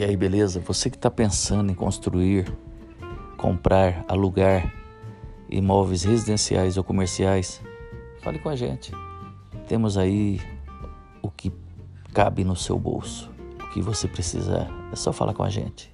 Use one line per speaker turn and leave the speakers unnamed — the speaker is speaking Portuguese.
E aí, beleza? Você que está pensando em construir, comprar, alugar imóveis residenciais ou comerciais, fale com a gente. Temos aí o que cabe no seu bolso. O que você precisar, é só falar com a gente.